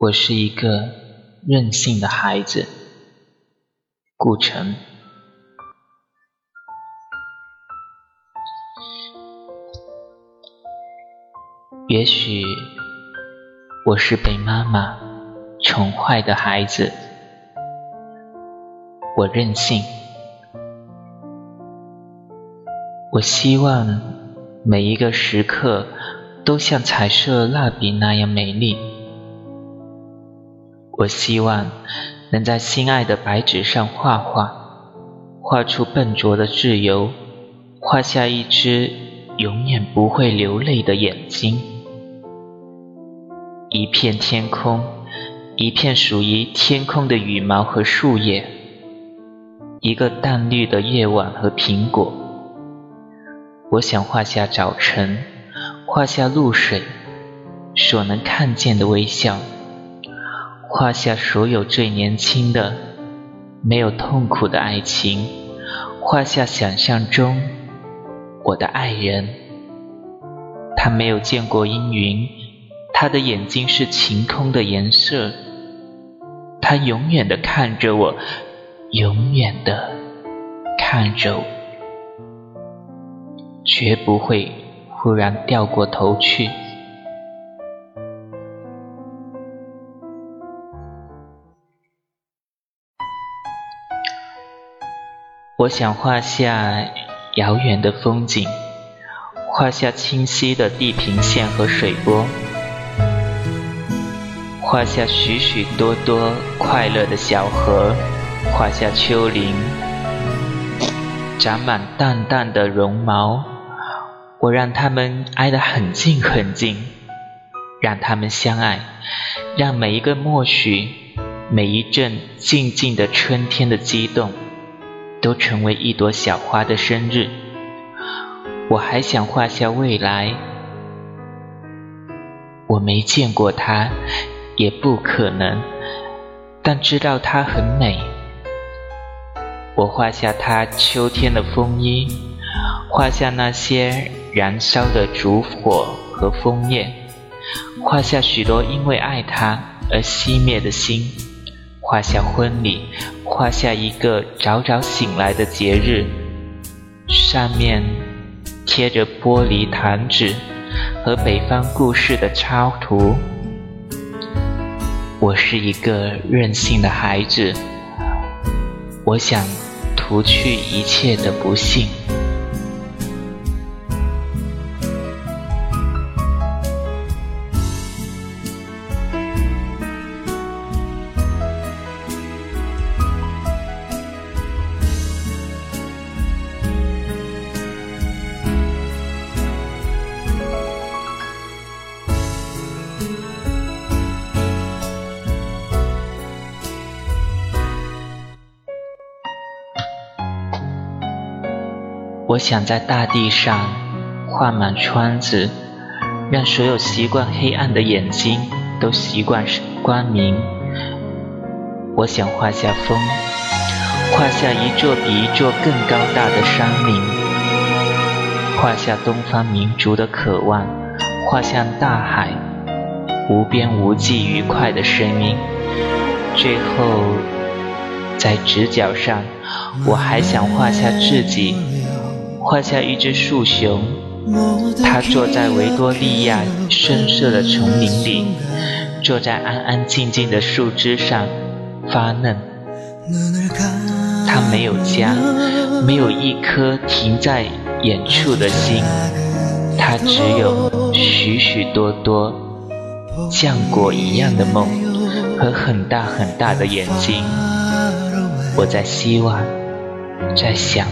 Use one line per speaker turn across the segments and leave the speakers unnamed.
我是一个任性的孩子，顾城。也许我是被妈妈宠坏的孩子，我任性。我希望每一个时刻都像彩色蜡笔那样美丽。我希望能在心爱的白纸上画画，画出笨拙的自由，画下一只永远不会流泪的眼睛。一片天空，一片属于天空的羽毛和树叶，一个淡绿的夜晚和苹果。我想画下早晨，画下露水，所能看见的微笑。画下所有最年轻的、没有痛苦的爱情，画下想象中我的爱人。他没有见过阴云，他的眼睛是晴空的颜色。他永远的看着我，永远的看着我，绝不会忽然掉过头去。我想画下遥远的风景，画下清晰的地平线和水波，画下许许多多快乐的小河，画下丘陵，长满淡淡的绒毛。我让它们挨得很近很近，让它们相爱，让每一个默许，每一阵静静的春天的激动。都成为一朵小花的生日。我还想画下未来，我没见过它，也不可能，但知道它很美。我画下它秋天的风衣，画下那些燃烧的烛火和枫叶，画下许多因为爱它而熄灭的心。画下婚礼，画下一个早早醒来的节日，上面贴着玻璃糖纸和北方故事的插图。我是一个任性的孩子，我想涂去一切的不幸。我想在大地上画满窗子，让所有习惯黑暗的眼睛都习惯光明。我想画下风，画下一座比一座更高大的山岭，画下东方民族的渴望，画向大海无边无际愉快的声音。最后，在直角上，我还想画下自己。画下一只树熊，它坐在维多利亚深色的丛林里，坐在安安静静的树枝上发嫩。它没有家，没有一颗停在远处的心，它只有许许多多浆果一样的梦和很大很大的眼睛。我在希望，在想。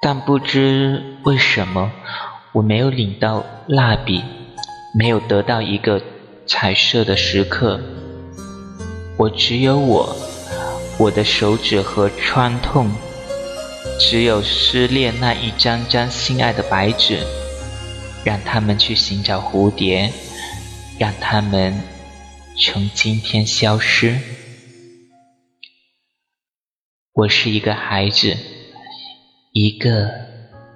但不知为什么，我没有领到蜡笔，没有得到一个彩色的时刻。我只有我，我的手指和穿痛。只有失恋那一张张心爱的白纸，让他们去寻找蝴蝶，让他们从今天消失。我是一个孩子，一个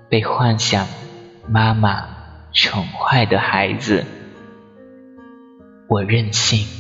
被幻想妈妈宠坏的孩子。我任性。